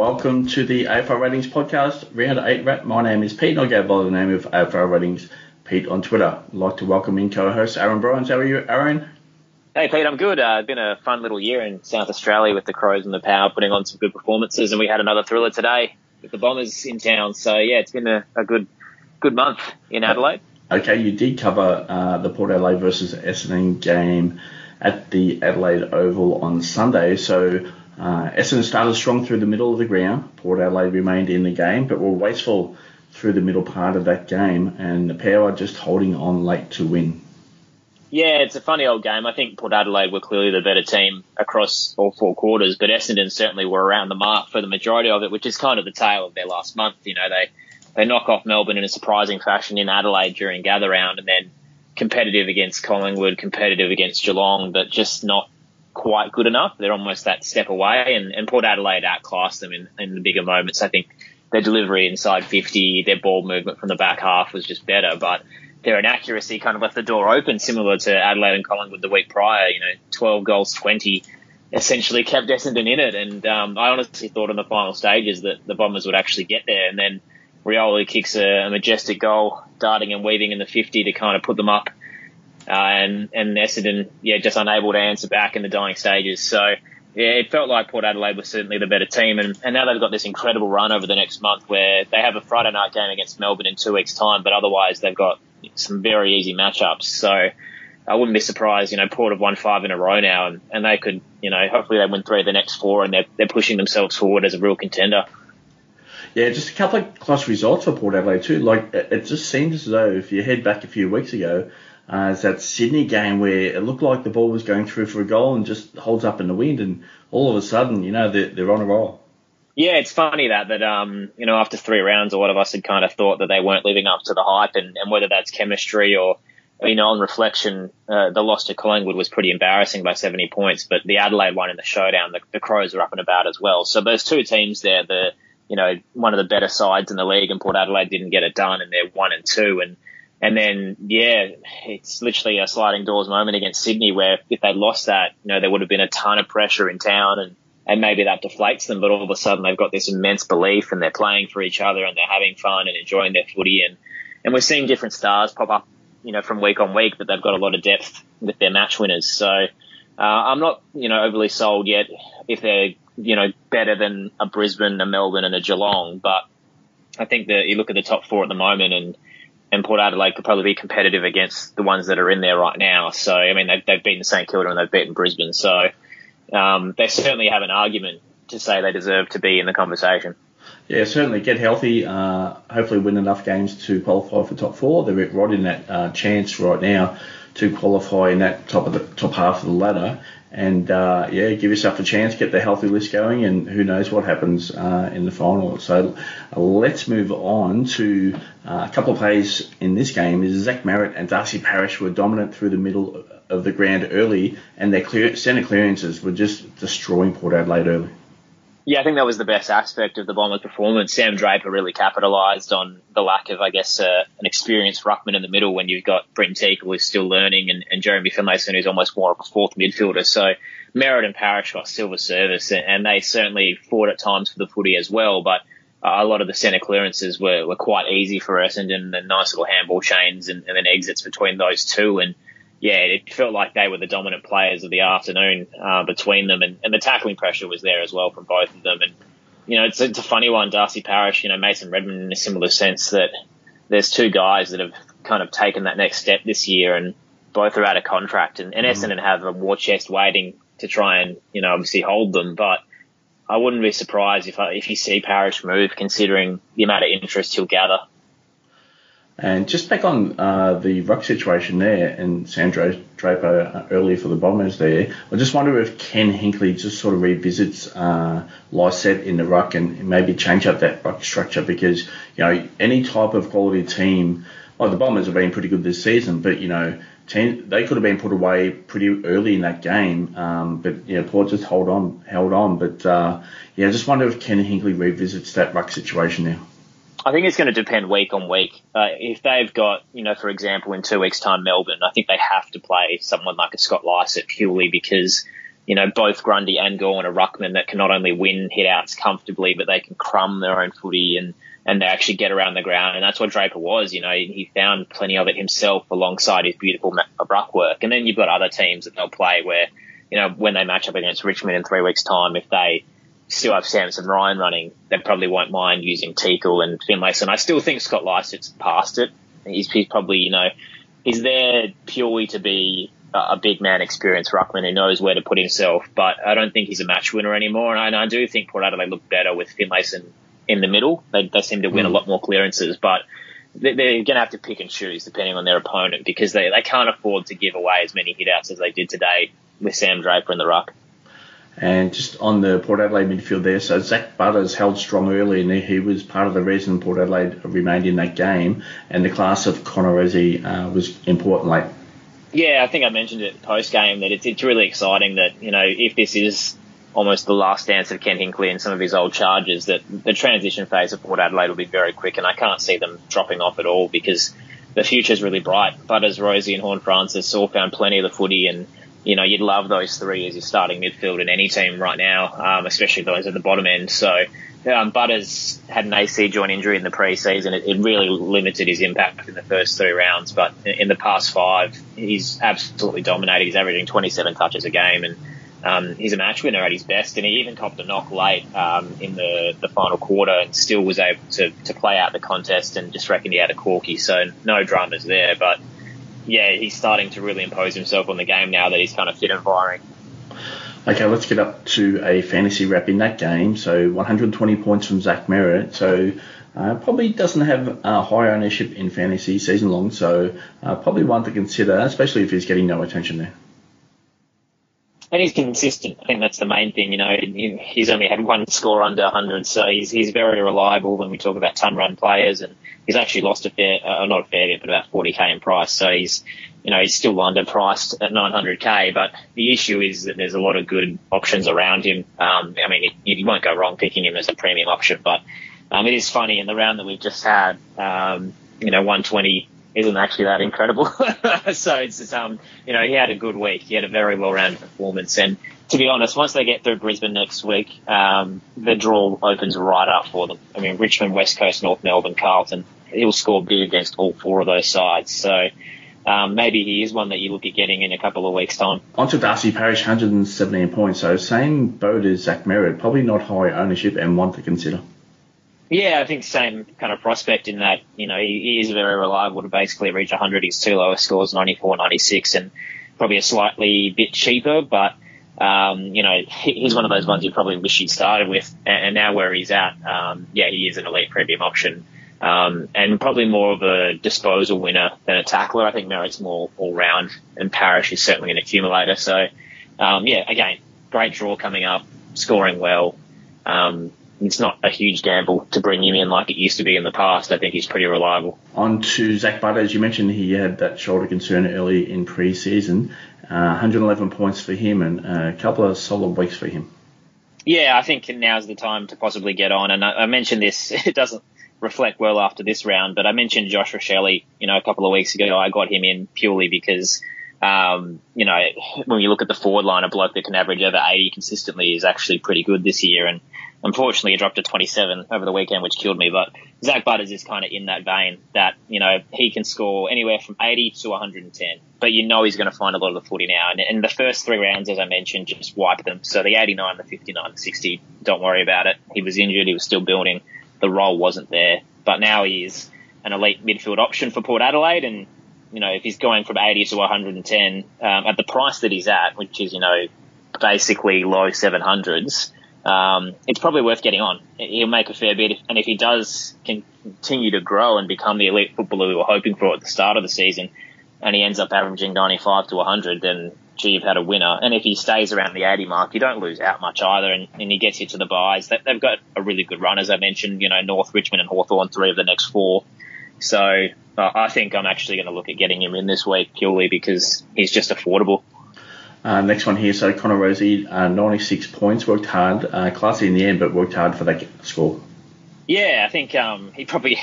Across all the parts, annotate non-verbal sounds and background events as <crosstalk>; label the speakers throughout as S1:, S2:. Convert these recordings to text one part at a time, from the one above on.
S1: Welcome to the AFL Ratings podcast, round eight wrap. My name is Pete, and I go by the name of AFL Ratings Pete on Twitter. I'd like to welcome in co-host Aaron Bryans. How are you, Aaron?
S2: Hey Pete, I'm good. Uh, it's been a fun little year in South Australia with the Crows and the Power putting on some good performances, and we had another thriller today with the Bombers in town. So yeah, it's been a, a good good month in Adelaide.
S1: Okay, you did cover uh, the Port Adelaide versus Essendon game at the Adelaide Oval on Sunday. So uh, Essendon started strong through the middle of the ground. Port Adelaide remained in the game, but were wasteful through the middle part of that game, and the Power just holding on late to win.
S2: Yeah, it's a funny old game. I think Port Adelaide were clearly the better team across all four quarters, but Essendon certainly were around the mark for the majority of it, which is kind of the tale of their last month. You know, they they knock off Melbourne in a surprising fashion in Adelaide during gather round, and then competitive against Collingwood, competitive against Geelong, but just not quite good enough. They're almost that step away, and, and Port Adelaide outclassed them in, in the bigger moments. I think their delivery inside 50, their ball movement from the back half was just better, but their inaccuracy kind of left the door open, similar to Adelaide and Collingwood the week prior. You know, 12 goals, 20 essentially kept Essendon in it. And um, I honestly thought in the final stages that the Bombers would actually get there. And then Rioli kicks a, a majestic goal, darting and weaving in the 50 to kind of put them up. Uh, and, and Essendon, yeah, just unable to answer back in the dying stages. So, yeah, it felt like Port Adelaide was certainly the better team. And, and now they've got this incredible run over the next month where they have a Friday night game against Melbourne in two weeks' time, but otherwise they've got some very easy matchups. So I wouldn't be surprised, you know, Port have won five in a row now and, and they could, you know, hopefully they win three of the next four and they're, they're pushing themselves forward as a real contender.
S1: Yeah, just a couple of close results for Port Adelaide too. Like it just seems as though if you head back a few weeks ago, uh, it's that Sydney game where it looked like the ball was going through for a goal and just holds up in the wind, and all of a sudden, you know, they're, they're on a roll.
S2: Yeah, it's funny that that um, you know after three rounds, a lot of us had kind of thought that they weren't living up to the hype, and, and whether that's chemistry or you know on reflection, uh, the loss to Collingwood was pretty embarrassing by 70 points, but the Adelaide one in the showdown, the, the Crows are up and about as well. So those two teams there, the you know one of the better sides in the league, and Port Adelaide didn't get it done, and they're one and two, and and then, yeah, it's literally a sliding doors moment against Sydney where if they'd lost that, you know, there would have been a ton of pressure in town and, and maybe that deflates them, but all of a sudden they've got this immense belief and they're playing for each other and they're having fun and enjoying their footy and, and we're seeing different stars pop up, you know, from week on week, but they've got a lot of depth with their match winners. So, uh, I'm not, you know, overly sold yet if they're, you know, better than a Brisbane, a Melbourne and a Geelong, but I think that you look at the top four at the moment and, and Port Adelaide could probably be competitive against the ones that are in there right now. So, I mean, they've, they've beaten St Kilda and they've beaten Brisbane. So, um, they certainly have an argument to say they deserve to be in the conversation.
S1: Yeah, certainly get healthy. Uh, hopefully, win enough games to qualify for top four. They're right in that uh, chance right now to qualify in that top of the top half of the ladder and uh, yeah, give yourself a chance, get the healthy list going, and who knows what happens uh, in the final. So let's move on to uh, a couple of plays in this game. Is Zach Merrett and Darcy Parish were dominant through the middle of the ground early, and their clear, centre clearances were just destroying Port Adelaide early.
S2: Yeah, I think that was the best aspect of the Bombers' performance. Sam Draper really capitalised on the lack of, I guess, uh, an experienced ruckman in the middle when you've got Brenton Teakle who's still learning and, and Jeremy Finlayson who's almost more of a fourth midfielder. So Merrett and Parish got silver service and, and they certainly fought at times for the footy as well. But uh, a lot of the centre clearances were, were quite easy for Essendon and nice little handball chains and, and then exits between those two. And yeah, it felt like they were the dominant players of the afternoon uh, between them, and, and the tackling pressure was there as well from both of them. And you know, it's, it's a funny one, Darcy Parish, you know, Mason Redman in a similar sense that there's two guys that have kind of taken that next step this year, and both are out of contract, and, and mm. Essendon have a war chest waiting to try and you know obviously hold them, but. I wouldn't be surprised if I, if you see Parish move, considering the amount of interest he'll gather.
S1: And just back on uh, the ruck situation there and Sam Draper uh, earlier for the Bombers there, I just wonder if Ken Hinkley just sort of revisits uh, Lycett in the ruck and maybe change up that ruck structure because, you know, any type of quality team, like the Bombers have been pretty good this season, but, you know, team, they could have been put away pretty early in that game, um, but, you know, Port just hold on, held on. But, uh, yeah, I just wonder if Ken Hinkley revisits that ruck situation now.
S2: I think it's going to depend week on week. Uh, if they've got, you know, for example, in two weeks' time, Melbourne, I think they have to play someone like a Scott Lycett purely because you know, both Grundy and Gawn are ruckmen that can not only win hitouts comfortably, but they can crumb their own footy and, and they actually get around the ground. And that's what Draper was. You know, he found plenty of it himself alongside his beautiful ruck work. And then you've got other teams that they'll play where, you know, when they match up against Richmond in three weeks' time, if they still have Samson Ryan running, they probably won't mind using Teakle and Finlayson. I still think Scott Lycett's past it. He's, he's probably, you know, he's there purely to be a big man experienced ruckman who knows where to put himself, but I don't think he's a match winner anymore. And I, I do think Port Adelaide look better with Finlayson in the middle. They, they seem to win mm. a lot more clearances, but they're going to have to pick and choose depending on their opponent because they, they can't afford to give away as many hitouts as they did today with Sam Draper in the ruck.
S1: And just on the Port Adelaide midfield there, so Zach Butters held strong early, and he was part of the reason Port Adelaide remained in that game. And the class of Connor Rozee uh, was important late.
S2: Yeah, I think I mentioned it post game that it's, it's really exciting that you know if this is almost the last dance of Ken Hinkley and some of his old charges, that the transition phase of Port Adelaide will be very quick, and I can't see them dropping off at all because the future is really bright. Butters, Rozee, and Horne-Francis all found plenty of the footy and you know, you'd love those three as your starting midfield in any team right now, um, especially those at the bottom end. So, um, Butters had an AC joint injury in the preseason. It, it really limited his impact in the first three rounds, but in the past five, he's absolutely dominated. He's averaging 27 touches a game and, um, he's a match winner at his best, and he even copped a knock late um, in the, the final quarter, and still was able to, to play out the contest and just reckoned he had a corky. So no dramas there, but yeah, he's starting to really impose himself on the game now that he's kind of fit and firing.
S1: Okay, let's get up to a fantasy wrap in that game. So 120 points from Zach Merrett. So uh, probably doesn't have uh, high ownership in fantasy season long. So uh, probably one to consider, especially if he's getting no attention there.
S2: And he's consistent. I think that's the main thing. You know, he's only had one score under 100, so he's he's very reliable when we talk about ton run players and he's actually lost a fair, uh, not a fair bit, but about 40k in price. So he's, you know, he's still underpriced at 900k. But the issue is that there's a lot of good options around him. Um, I mean, you, you, won't go wrong picking him as a premium option, but um, it is funny in the round that we've just had. Um, you know, 120 isn't actually that incredible. <laughs> so it's just, um, you know, he had a good week. He had a very well-rounded performance, and to be honest, once they get through Brisbane next week, um, the draw opens right up for them. I mean, Richmond, West Coast, North Melbourne, Carlton, he'll score big against all four of those sides. So um, maybe he is one that you look at getting in a couple of weeks' time.
S1: On to Darcy Parish, 117 points. So same boat as Zach Merrett, probably not high ownership and one to consider.
S2: Yeah, I think same kind of prospect in that, you know, he, he is very reliable to basically reach 100. His two lowest scores, 94, 96, and probably a slightly bit cheaper, but um, you know, he's one of those ones you probably wish he'd started with, and now where he's at, um, yeah, he is an elite premium option um, and probably more of a disposal winner than a tackler. I think Merrett's more all round, and Parish is certainly an accumulator. So, um, yeah, again, great draw coming up, scoring well. Um, it's not a huge gamble to bring him in like it used to be in the past. I think he's pretty reliable.
S1: On to Zach Butter, as you mentioned, he had that shoulder concern early in pre-season. Uh, 111 points for him and a couple of solid weeks for him.
S2: Yeah, I think now's the time to possibly get on. And I, I mentioned this; <laughs> it doesn't reflect well after this round. But I mentioned Josh Rachele, you know, a couple of weeks ago. I got him in purely because, um, you know, when you look at the forward line, a bloke that can average over 80 consistently is actually pretty good this year. And unfortunately, he dropped to 27 over the weekend, which killed me. But Zach Butters is kind of in that vein that, you know, he can score anywhere from 80 to 110. But you know he's going to find a lot of the footy now. And, and the first three rounds, as I mentioned, just wiped them. So the 89, the 59, the 60, don't worry about it. He was injured. He was still building the role wasn't there. But now he is an elite midfield option for Port Adelaide, and you know if he's going from 80 to 110 um, at the price that he's at, which is you know basically low 700s, um, it's probably worth getting on. He'll make a fair bit, and if he does continue to grow and become the elite footballer we were hoping for at the start of the season, and he ends up averaging 95 to 100, then gee, you've had a winner. And if he stays around the 80 mark, you don't lose out much either, and, and he gets you to the buys. They, have got a really good run, as I mentioned, you know, North, Richmond, and Hawthorn, three of the next four. So uh, I think I'm actually going to look at getting him in this week purely because he's just affordable.
S1: Uh, next one here, so Connor Rozee, uh, 96 points, worked hard, uh, classy in the end, but worked hard for that score.
S2: Yeah, I think um, he probably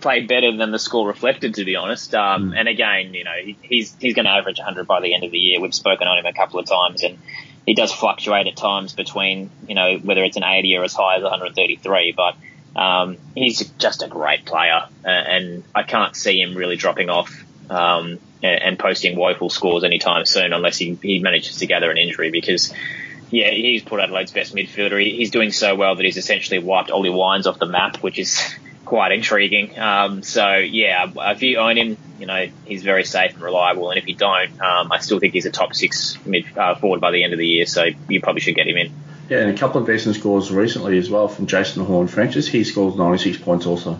S2: played better than the score reflected, to be honest. Um, mm. And again, you know, he's he's going to average 100 by the end of the year. We've spoken on him a couple of times, and he does fluctuate at times between, you know, whether it's an 80 or as high as 133, but um, he's just a great player, and I can't see him really dropping off um, and, posting woeful scores anytime soon unless he, he manages to gather an injury because yeah, he's Port Adelaide's best midfielder. He, he's doing so well that he's essentially wiped Ollie Wines off the map, which is quite intriguing. Um, so yeah, if you own him, you know he's very safe and reliable. And if you don't, um, I still think he's a top six mid uh, forward by the end of the year. So you probably should get him in.
S1: Yeah, and a couple of decent scores recently as well from Jason Horne-Francis. He scores 96 points also.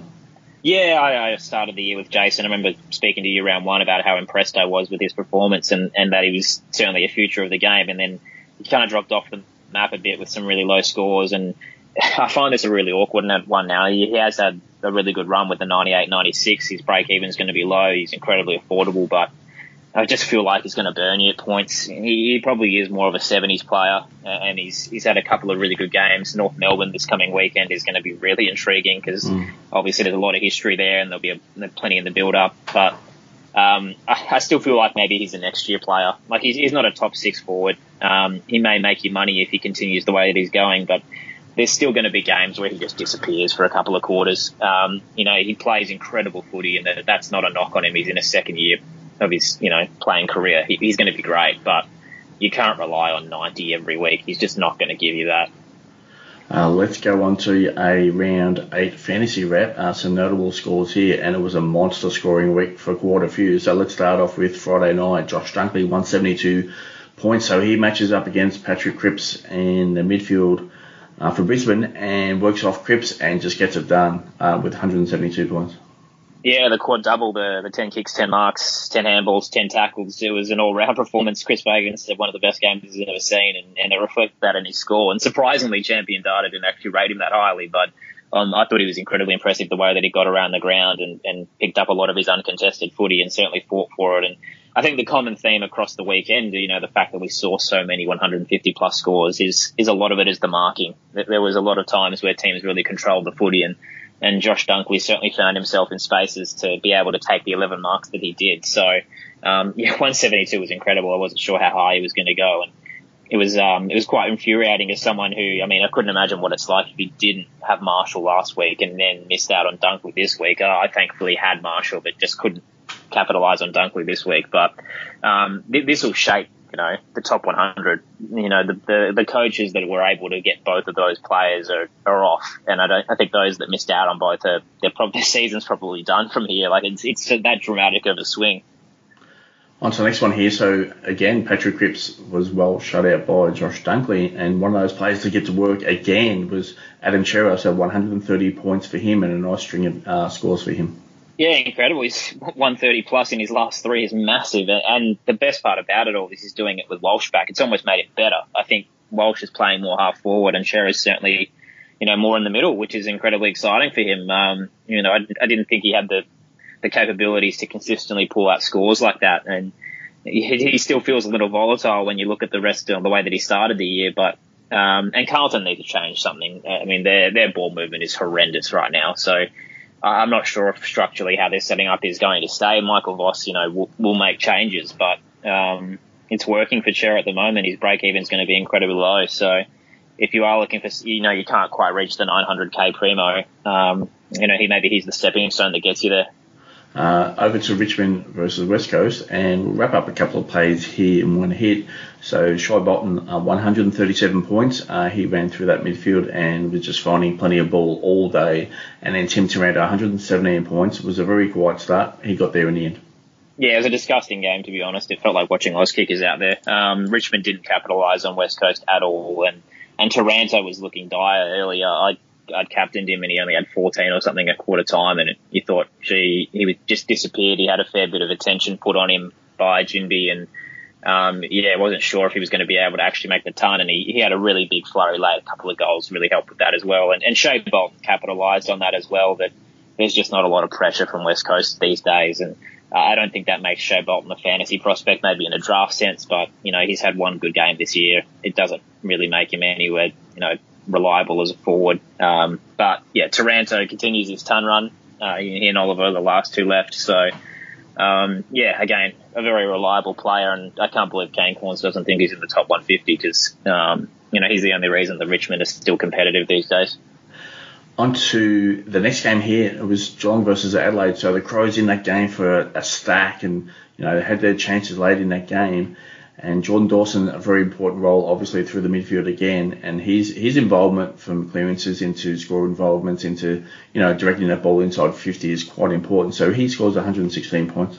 S2: Yeah, I, I, started the year with Jason. I remember speaking to you round one about how impressed I was with his performance and, and that he was certainly a future of the game. And then he kind of dropped off the map a bit with some really low scores. And I find this a really awkward one now. He has had a really good run with the 98, 96. His break even is going to be low. He's incredibly affordable, but I just feel like he's going to burn you at points. He, he, probably is more of a 70s player, and he's he's had a couple of really good games. North Melbourne this coming weekend is going to be really intriguing because mm. obviously there's a lot of history there, and there'll be a, plenty in the build up. But um, I, I, still feel like maybe he's a next year player. Like he's, he's not a top six forward. Um, he may make you money if he continues the way that he's going, but there's still going to be games where he just disappears for a couple of quarters. Um, you know, he plays incredible footy, and that's not a knock on him. He's in a second year of his, you know, playing career. He, he's going to be great, but you can't rely on 90 every week. He's just not going to give you that.
S1: Uh, let's go on to a round eight fantasy wrap. Uh, some notable scores here, and it was a monster scoring week for quarter few. So let's start off with Friday night. Josh Dunkley, 172 points. So he matches up against Patrick Cripps in the midfield uh, for Brisbane and works off Cripps and just gets it done uh, with 172 points.
S2: Yeah, the quad double, the, the 10 kicks, 10 marks, 10 handballs, 10 tackles. It was an all round performance. Chris Fagan said one of the best games he's ever seen, and, and it reflected that in his score. And surprisingly, Champion Data didn't actually rate him that highly, but um, I thought he was incredibly impressive the way that he got around the ground and, and picked up a lot of his uncontested footy and certainly fought for it. And I think the common theme across the weekend, you know, the fact that we saw so many 150 plus scores is, is a lot of it is the marking. There was a lot of times where teams really controlled the footy and and Josh Dunkley certainly found himself in spaces to be able to take the 11 marks that he did. So, um, <laughs> yeah, 172 was incredible. I wasn't sure how high he was going to go, and it was um, it was quite infuriating as someone who, I mean, I couldn't imagine what it's like if you didn't have Marshall last week and then missed out on Dunkley this week. I thankfully had Marshall, but just couldn't capitalize on Dunkley this week. But um, th- this will shape you know, the top 100. You know, the, the, the coaches that were able to get both of those players are, are off, and I don't. I think those that missed out on both are their, <laughs> their season's probably done from here. Like it's it's that dramatic of a swing.
S1: On to the next one here. So again, Patrick Cripps was well shut out by Josh Dunkley, and one of those players to get to work again was Adam Cerra. So 130 points for him and a nice string of uh, scores for him.
S2: Yeah, incredible. He's 130 plus in his last three is massive. And the best part about it all is he's doing it with Walsh back. It's almost made it better. I think Walsh is playing more half forward and Cerra is certainly, you know, more in the middle, which is incredibly exciting for him. Um, you know, I, I didn't think he had the, the capabilities to consistently pull out scores like that. And he, he still feels a little volatile when you look at the rest of the way that he started the year, but um, and Carlton need to change something. I mean, their their ball movement is horrendous right now. So I'm not sure if structurally how they're setting up is going to stay. Michael Voss, you know, will, will make changes, but um, it's working for Cerra at the moment. His break even is going to be incredibly low. So if you are looking for, you know, you can't quite reach the 900k primo. Um, you know, he maybe he's the stepping stone that gets you there.
S1: Uh, over to Richmond versus West Coast, and we'll wrap up a couple of plays here in one hit. So Shai Bolton, uh, 137 points. Uh, he ran through that midfield and was just finding plenty of ball all day. And then Tim Taranto, 117 points. It was a very quiet start. He got there in the end.
S2: Yeah, it was a disgusting game to be honest. It felt like watching Auskickers out there. Um, Richmond didn't capitalise on West Coast at all, and and Taranto was looking dire earlier. I I'd captained him and he only had 14 or something at quarter time, and you thought, gee, he was just disappeared. He had a fair bit of attention put on him by Ginbey, and um, yeah, wasn't sure if he was going to be able to actually make the ton, and he, he had a really big flurry late. A couple of goals really helped with that as well, and, and Shai Bolton capitalised on that as well. That there's just not a lot of pressure from West Coast these days, and uh, I don't think that makes Shai Bolton a fantasy prospect, maybe in a draft sense, but you know he's had one good game this year. It doesn't really make him anywhere, you know, reliable as a forward. Um, but yeah, Taranto continues his ton run. Uh, he and Oliver, the last two left. So um, yeah, again, a very reliable player, and I can't believe Kane Cornes doesn't think he's in the top 150 because um, you know he's the only reason that Richmond is still competitive these days.
S1: On to the next game here. It was Geelong versus Adelaide. So the Crows in that game for a stack, and you know they had their chances late in that game. And Jordan Dawson, a very important role, obviously through the midfield again, and his his involvement from clearances into score involvements into you know directing that ball inside 50 is quite important. So he scores 116 points.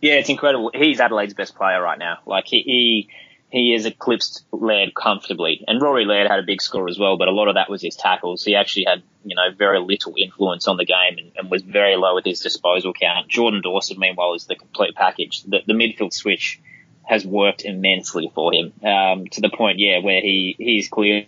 S2: Yeah, it's incredible. He's Adelaide's best player right now. Like he, he he has eclipsed Laird comfortably. And Rory Laird had a big score as well, but a lot of that was his tackles. He actually had, you know, very little influence on the game and, and was very low with his disposal count. Jordan Dawson, meanwhile, is the complete package. The, the midfield switch has worked immensely for him, um, to the point, yeah, where he, he's clearly,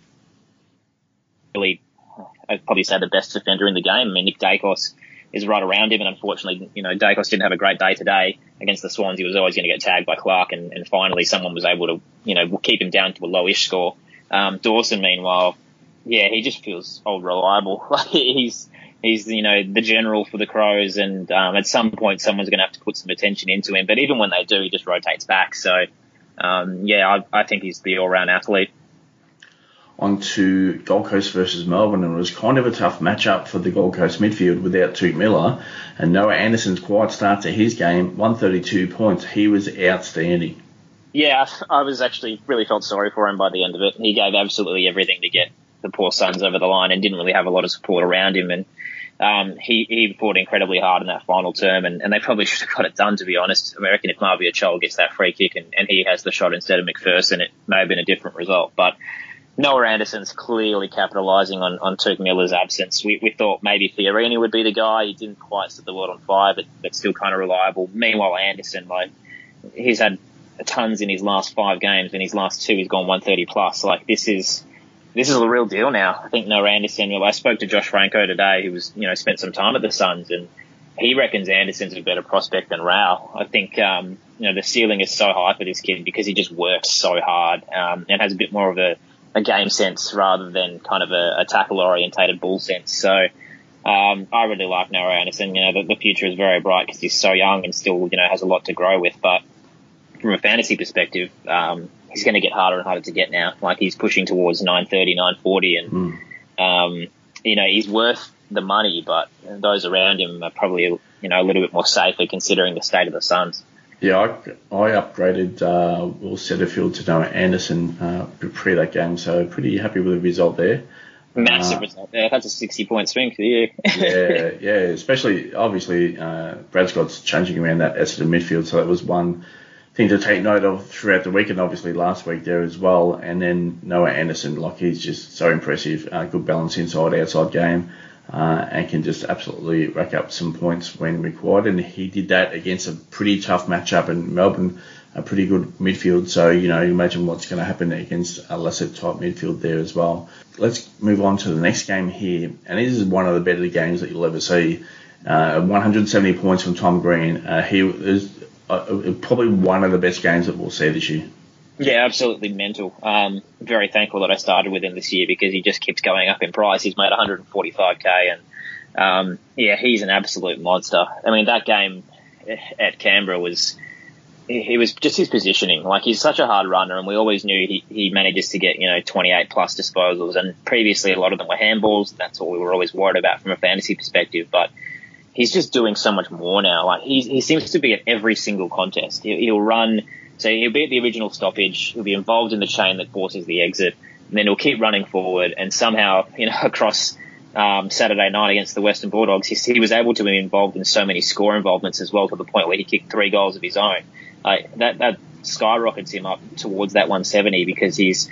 S2: I'd probably say the best defender in the game. I mean, Nick Daicos is right around him. And unfortunately, you know, Daicos didn't have a great day today against the Swans. He was always going to get tagged by Clarke, and, and finally someone was able to, you know, keep him down to a lowish score. Um, Dawson, meanwhile, yeah, he just feels old reliable. <laughs> Like he's he's you know the general for the Crows, and um, at some point someone's going to have to put some attention into him. But even when they do, he just rotates back. So um, yeah, I, I think he's the all-round athlete
S1: On to Gold Coast versus Melbourne, and it was kind of a tough matchup for the Gold Coast midfield without Touk Miller. And Noah Anderson's quiet start to his game, 132 points. He was outstanding.
S2: Yeah, I was actually really felt sorry for him by the end of it. He gave absolutely everything to get the poor Suns over the line and didn't really have a lot of support around him. And um, he, he fought incredibly hard in that final term, and, and they probably <laughs> should have got it done, to be honest. I reckon if Mabior Chol gets that free kick and, and he has the shot instead of McPherson, it may have been a different result. But Noah Anderson's clearly capitalising on, on Touk Miller's absence. We, we thought maybe Fiorini would be the guy. He didn't quite set the world on fire, but, but still kind of reliable. Meanwhile, Anderson, like, he's had tons in his last five games. In his last two, he's gone 130 plus. Like, this is, this is a real deal now. I think Noah Anderson, well, I spoke to Josh Franco today, who was, you know, spent some time at the Suns, and he reckons Anderson's a better prospect than Rowell. I think, um, you know, the ceiling is so high for this kid because he just works so hard, um, and has a bit more of a, a game sense rather than kind of a, a tackle orientated ball sense. So um, I really like Noah Anderson. You know, the, the future is very bright because he's so young and still, you know, has a lot to grow with. But from a fantasy perspective, um, he's going to get harder and harder to get now. Like he's pushing towards 930, 940, and mm. um, you know he's worth the money, but those around him are probably you know a little bit more safer considering the state of the Suns.
S1: Yeah, I, I upgraded uh, Will Setterfield to Noah Anderson uh, pre that game, so pretty happy with the result there.
S2: Massive uh, result there. That's a 60 point swing for you.
S1: yeah, <laughs> yeah, especially obviously uh, Brad Scott's changing around that Essendon midfield, so that was one thing to take note of throughout the week, and obviously last week there as well. And then Noah Anderson, like he's just so impressive, uh, good balance inside outside game uh, and can just absolutely rack up some points when required. And he did that against a pretty tough matchup in Melbourne, a pretty good midfield. So, you know, imagine what's going to happen against a lesser type midfield there as well. Let's move on to the next game here. And this is one of the better games that you'll ever see. Uh, 170 points from Tom Green. Uh, he is uh, probably one of the best games that we'll see this year.
S2: Yeah, absolutely mental. Um, very thankful that I started with him this year because he just keeps going up in price. He's made 145k, and um, yeah, he's an absolute monster. I mean, that game at Canberra was he was just his positioning. Like he's such a hard runner, and we always knew he, he manages to get you know 28 plus disposals, and previously a lot of them were handballs. That's what we were always worried about from a fantasy perspective, but. He's just doing so much more now. Like he, he seems to be at every single contest. He'll, he'll run so he'll be at the original stoppage. He'll be involved in the chain that forces the exit, and then he'll keep running forward. And somehow, you know, <laughs> across um, Saturday night against the Western Bulldogs, he, he, was able to be involved in so many score involvements as well, to the point where he kicked three goals of his own. That that skyrockets him up towards that 170 because he's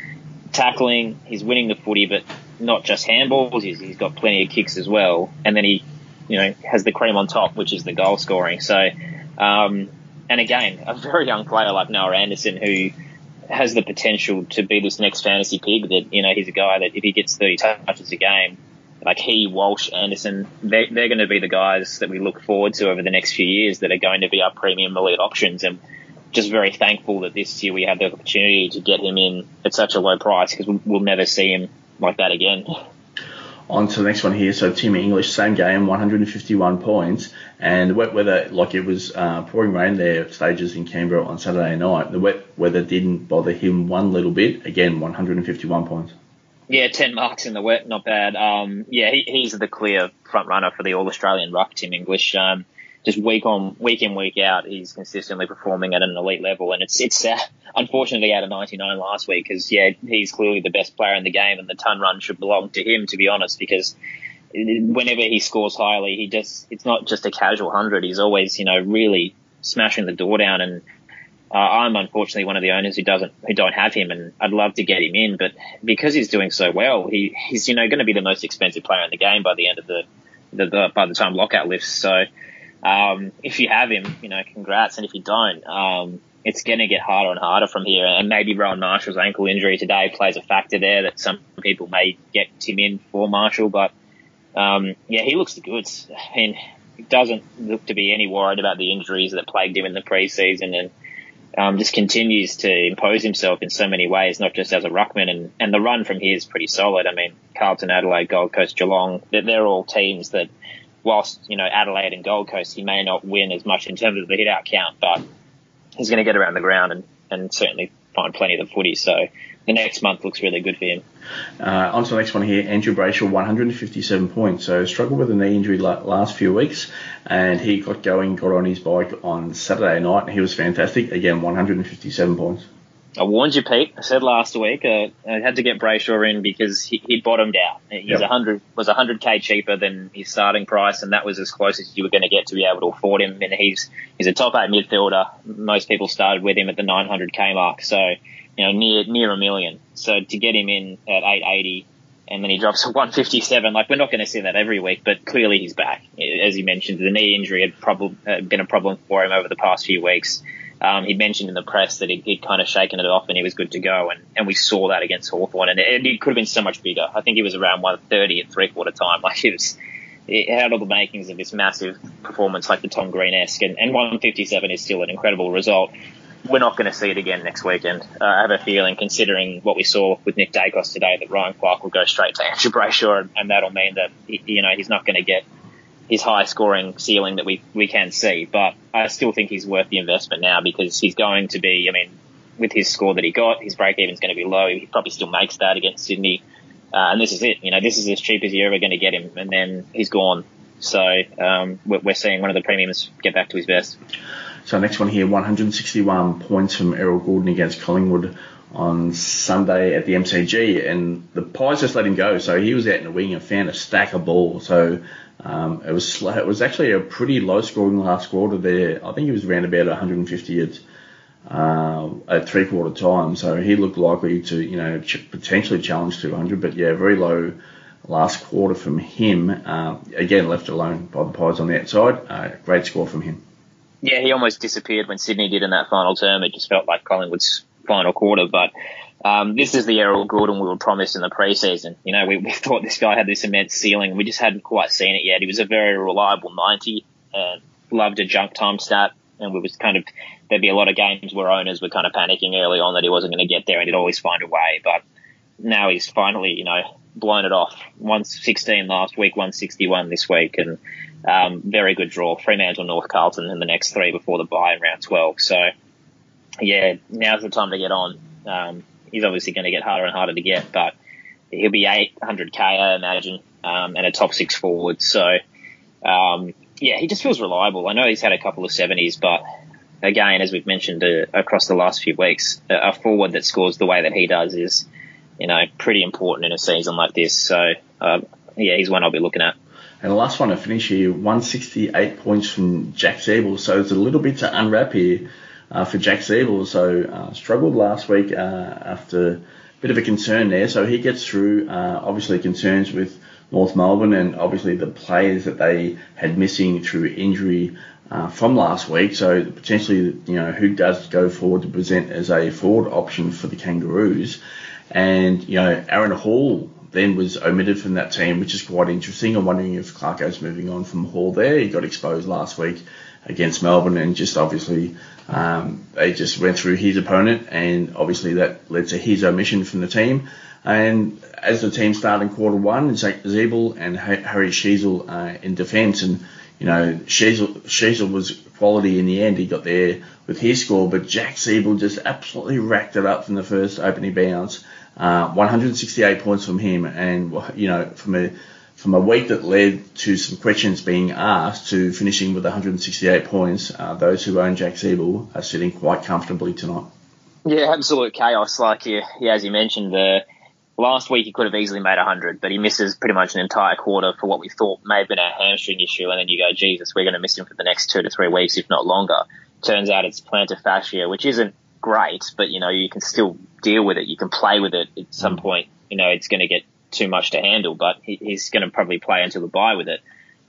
S2: tackling, he's winning the footy, but not just handballs. He's, he's got plenty of kicks as well, and then he, you know, has the cream on top, which is the goal scoring. So. Um, and again, a very young player like Noah Anderson who has the potential to be this next fantasy pig that, you know, he's a guy that if he gets 30 touches a game, like he, Walsh, Anderson, they're, they're going to be the guys that we look forward to over the next few years that are going to be our premium elite options. And just very thankful that this year we had the opportunity to get him in at such a low price because we'll never see him like that again.
S1: On to the next one here. So Tim English, same game, 151 points, and the wet weather, like it was uh, pouring rain there stages in Canberra on Saturday night. The wet weather didn't bother him one little bit. Again, 151 points.
S2: Yeah, 10 marks in the wet, not bad. Um, yeah, he, he's the clear front runner for the All Australian ruck, Tim English. Um, just week on week in week out, he's consistently performing at an elite level, and it's it's uh, unfortunately out of 99 last week because yeah, he's clearly the best player in the game, and the ton run should belong to him to be honest because whenever he scores highly, he just it's not just a casual hundred. He's always you know really smashing the door down, and uh, I'm unfortunately one of the owners who doesn't who don't have him, and I'd love to get him in, but because he's doing so well, he he's you know going to be the most expensive player in the game by the end of the, the, the by the time lockout lifts. So um, if you have him, you know, congrats. And if you don't, um, it's going to get harder and harder from here. And maybe Rowan Marshall's ankle injury today plays a factor there that some people may get him in for Marshall. But um, yeah, he looks the goods. I mean, it doesn't look to be any worried about the injuries that plagued him in the preseason and um, just continues to impose himself in so many ways, not just as a ruckman. And, and the run from here is pretty solid. I mean, Carlton, Adelaide, Gold Coast, Geelong, they're, they're all teams that whilst, you know, Adelaide and Gold Coast, he may not win as much in terms of the hit out count, but he's going to get around the ground and, and certainly find plenty of the footy. So the next month looks really good for him.
S1: Uh, on to the next one here. Andrew Brayshaw, 157 points. So struggled with a knee injury last few weeks, and he got going, got on his bike on Saturday night, and he was fantastic. Again, 157 points.
S2: I warned you, Pete. I said last week uh, I had to get Brayshaw in because he, he bottomed out. He's yep. 100 was 100k cheaper than his starting price, and that was as close as you were going to get to be able to afford him. And he's he's a top eight midfielder. Most people started with him at the 900k mark, so you know near near a million. So to get him in at 880 and then he drops <laughs> to 157. Like we're not going to see that every week, but clearly he's back. As you mentioned, the knee injury had problem, uh, been a problem for him over the past few weeks. Um, he mentioned in the press that he'd, he'd, kind of shaken it off and he was good to go, and, and we saw that against Hawthorn, and it, it could have been so much bigger. I think he was around 130 at three quarter time. <laughs> Like it was, it had all the makings of this massive performance, like the Tom Green esque, and, and 157 is still an incredible result. We're not going to see it again next weekend. Uh, I have a feeling, considering what we saw with Nick Daicos today, that Ryan Clarke will go straight to Andrew Brayshaw, and, and that'll mean that you know he's not going to get his high scoring ceiling that we, we can see. But I still think he's worth the investment now because he's going to be, I mean, with his score that he got, his break even is going to be low. He probably still makes that against Sydney. Uh, and this is it. You know, this is as cheap as you're ever going to get him. And then he's gone. So um, we're, we're seeing one of the premiums get back to his best.
S1: So next one here, 161 points from Errol Gulden against Collingwood on Sunday at the MCG, and the Pies just let him go. So he was out in the wing and found a stack of balls. So um, it was it was actually a pretty low scoring last quarter there. I think he was around about 150 at uh, at three quarter time, so he looked likely to you know ch- potentially challenge 200. But yeah, very low last quarter from him. Uh, again, left alone by the Pies on the outside. Uh, great score from him.
S2: Yeah, he almost disappeared when Sydney did in that final term. It just felt like Collingwood's final quarter, but um, this is the Errol Gulden we were promised in the preseason. You know, we, we <laughs> thought this guy had this immense ceiling. We just hadn't quite seen it yet. He was a very reliable 90 and loved a junk time stat. And we was kind of, there'd be a lot of games where owners were kind of panicking early on that he wasn't going to get there and he'd always find a way. But now he's finally, you know, blown it off. 116 last week, 161 this week. And, um, very good draw. Fremantle, North Carlton in the next three before the bye in round 12. So, yeah, now's the time to get on. Um, he's obviously going to get harder and harder to get, but he'll be 800k, I imagine, um, and a top six forward. So, um, yeah, he just feels reliable. I know he's had a couple of 70s, but again, as we've mentioned uh, across the last few weeks, a forward that scores the way that he does is, you know, pretty important in a season like this. So, uh, yeah, he's one I'll be looking at.
S1: And the last one to finish here, 168 points from Jack Ziebell. So it's a little bit to unwrap here uh, for Jack Ziebell. So uh, struggled last week uh, after a bit of a concern there. So he gets through. Uh, obviously concerns with North Melbourne and obviously the players that they had missing through injury. Uh, from last week, so potentially, you know, who does go forward to present as a forward option for the Kangaroos, and you know, Aaron Hall then was omitted from that team, which is quite interesting. I'm wondering if Clarko's moving on from Hall there. He got exposed last week against Melbourne, and just obviously um, they just went through his opponent, and obviously that led to his omission from the team. And as the team started in quarter one, Ziebell and Harry Sheezel uh, in defence. And, you know, Sheezel was quality in the end. He got there with his score, but Jack Ziebell just absolutely racked it up from the first opening bounce. Uh, 168 points from him. And, you know, from a from a week that led to some questions being asked to finishing with 168 points, uh, those who own Jack Ziebell are sitting quite comfortably tonight.
S2: Yeah, absolute chaos. Like you, yeah, as you mentioned, the last week he could have easily made 100, but he misses pretty much an entire quarter for what we thought may have been a hamstring issue. And then you go, Jesus, we're going to miss him for the next two to three weeks, if not longer. Turns out it's plantar fascia, which isn't great, but you know, you can still deal with it. You can play with it at some mm. point. You know, it's going to get too much to handle, but he, he's going to probably play until the bye with it.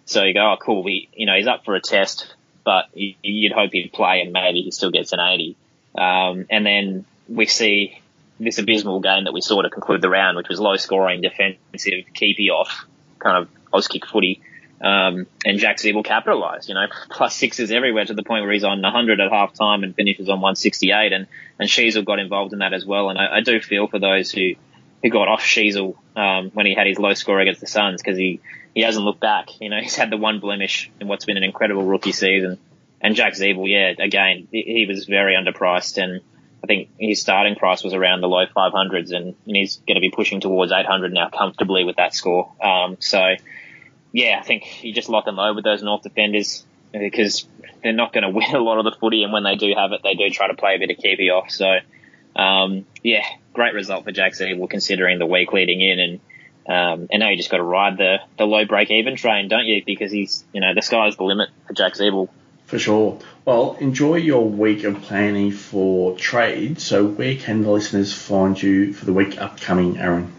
S2: So you go, oh, cool. We, you know, he's up for a test, but you'd hope he'd play and maybe he still gets an 80. Um, and then we see this abysmal game that we saw to conclude the round, which was low scoring, defensive, keepy off, kind of Auskick footy. Um, and Jack Ziebell capitalised, you know, <laughs> plus sixes everywhere to the point where he's on 100 at half time and finishes on 168. And, and Sheezel got involved in that as well. And I, I do feel for those who, who got off Sheezel um, when he had his low score against the Suns because he, he hasn't looked back. You know, <laughs> he's had the one blemish in what's been an incredible rookie season. And Jack Ziebell, yeah, again, he was very underpriced and I think his starting price was around the low 500s and, and he's going to be pushing towards 800 now comfortably with that score. Um, so yeah, I think you just lock and load with those North defenders because they're not going <laughs> to win a lot of the footy and when they do have it, they do try to play a bit of keepy off. So, um, yeah, great result for Jack Ziebell considering the week leading in and um, and now you just got to ride the, the low break even train, don't you? Because he's, you know, the sky's the limit for Jack Ziebell.
S1: For sure. Well, enjoy your week of planning for trade. So, where can the listeners find you for the week upcoming, Aaron?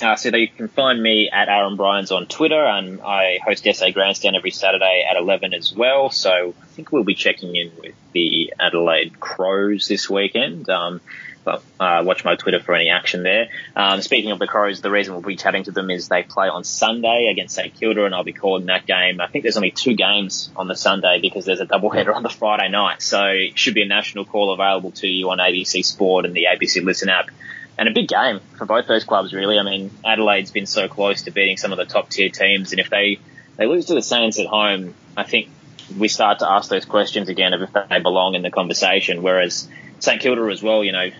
S2: Uh, so you can find me at Aaron Bryans on Twitter, and I host SA Grandstand every Saturday at 11 as well. So I think we'll be checking in with the Adelaide Crows this weekend. Um, but uh, watch my Twitter for any action there. Um, speaking of the Crows, the reason we'll be chatting to them is they play on Sunday against St Kilda, and I'll be calling that game. I think there's only two games on the Sunday because there's a doubleheader on the Friday night, so it should be a national call available to you on ABC Sport and the ABC Listen app. And a big game for both those clubs, really. I mean, Adelaide's been so close to beating some of the top tier teams, and if they they lose to the Saints at home, I think we start to ask those questions again of if they belong in the conversation. Whereas St Kilda as well, you know,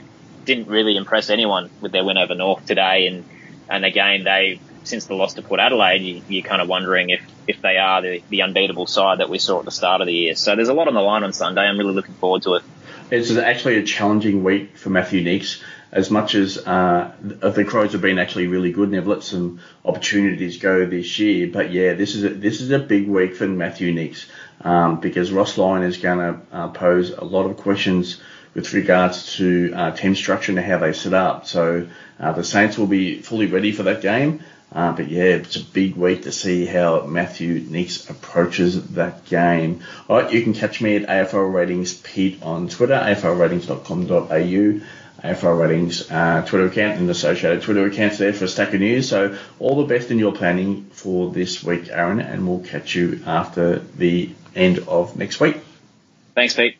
S2: didn't really impress anyone with their win over North today. And, and again, they, since the loss to Port Adelaide, you, you're kind of wondering if, if they are the, the unbeatable side that we saw at the start of the year. So there's a lot on the line on Sunday. I'm really looking forward to it.
S1: It's actually a challenging week for Matthew Nicks. As much as uh, the Crows have been actually really good and they've let some opportunities go this year, but yeah, this is a, this is a big week for Matthew Nicks um, because Ross Lyon is going to uh, pose a lot of questions with regards to uh, team structure and how they set up. So uh, the Saints will be fully ready for that game. Uh, but yeah, it's a big week to see how Matthew Nicks approaches that game. All right, you can catch me at AFL Ratings Pete on Twitter, aflratings.com.au. AFL Ratings uh, Twitter account and associated Twitter accounts there for a stack of news. So all the best in your planning for this week, Aaron, and we'll catch you after the end of next week.
S2: Thanks, Pete.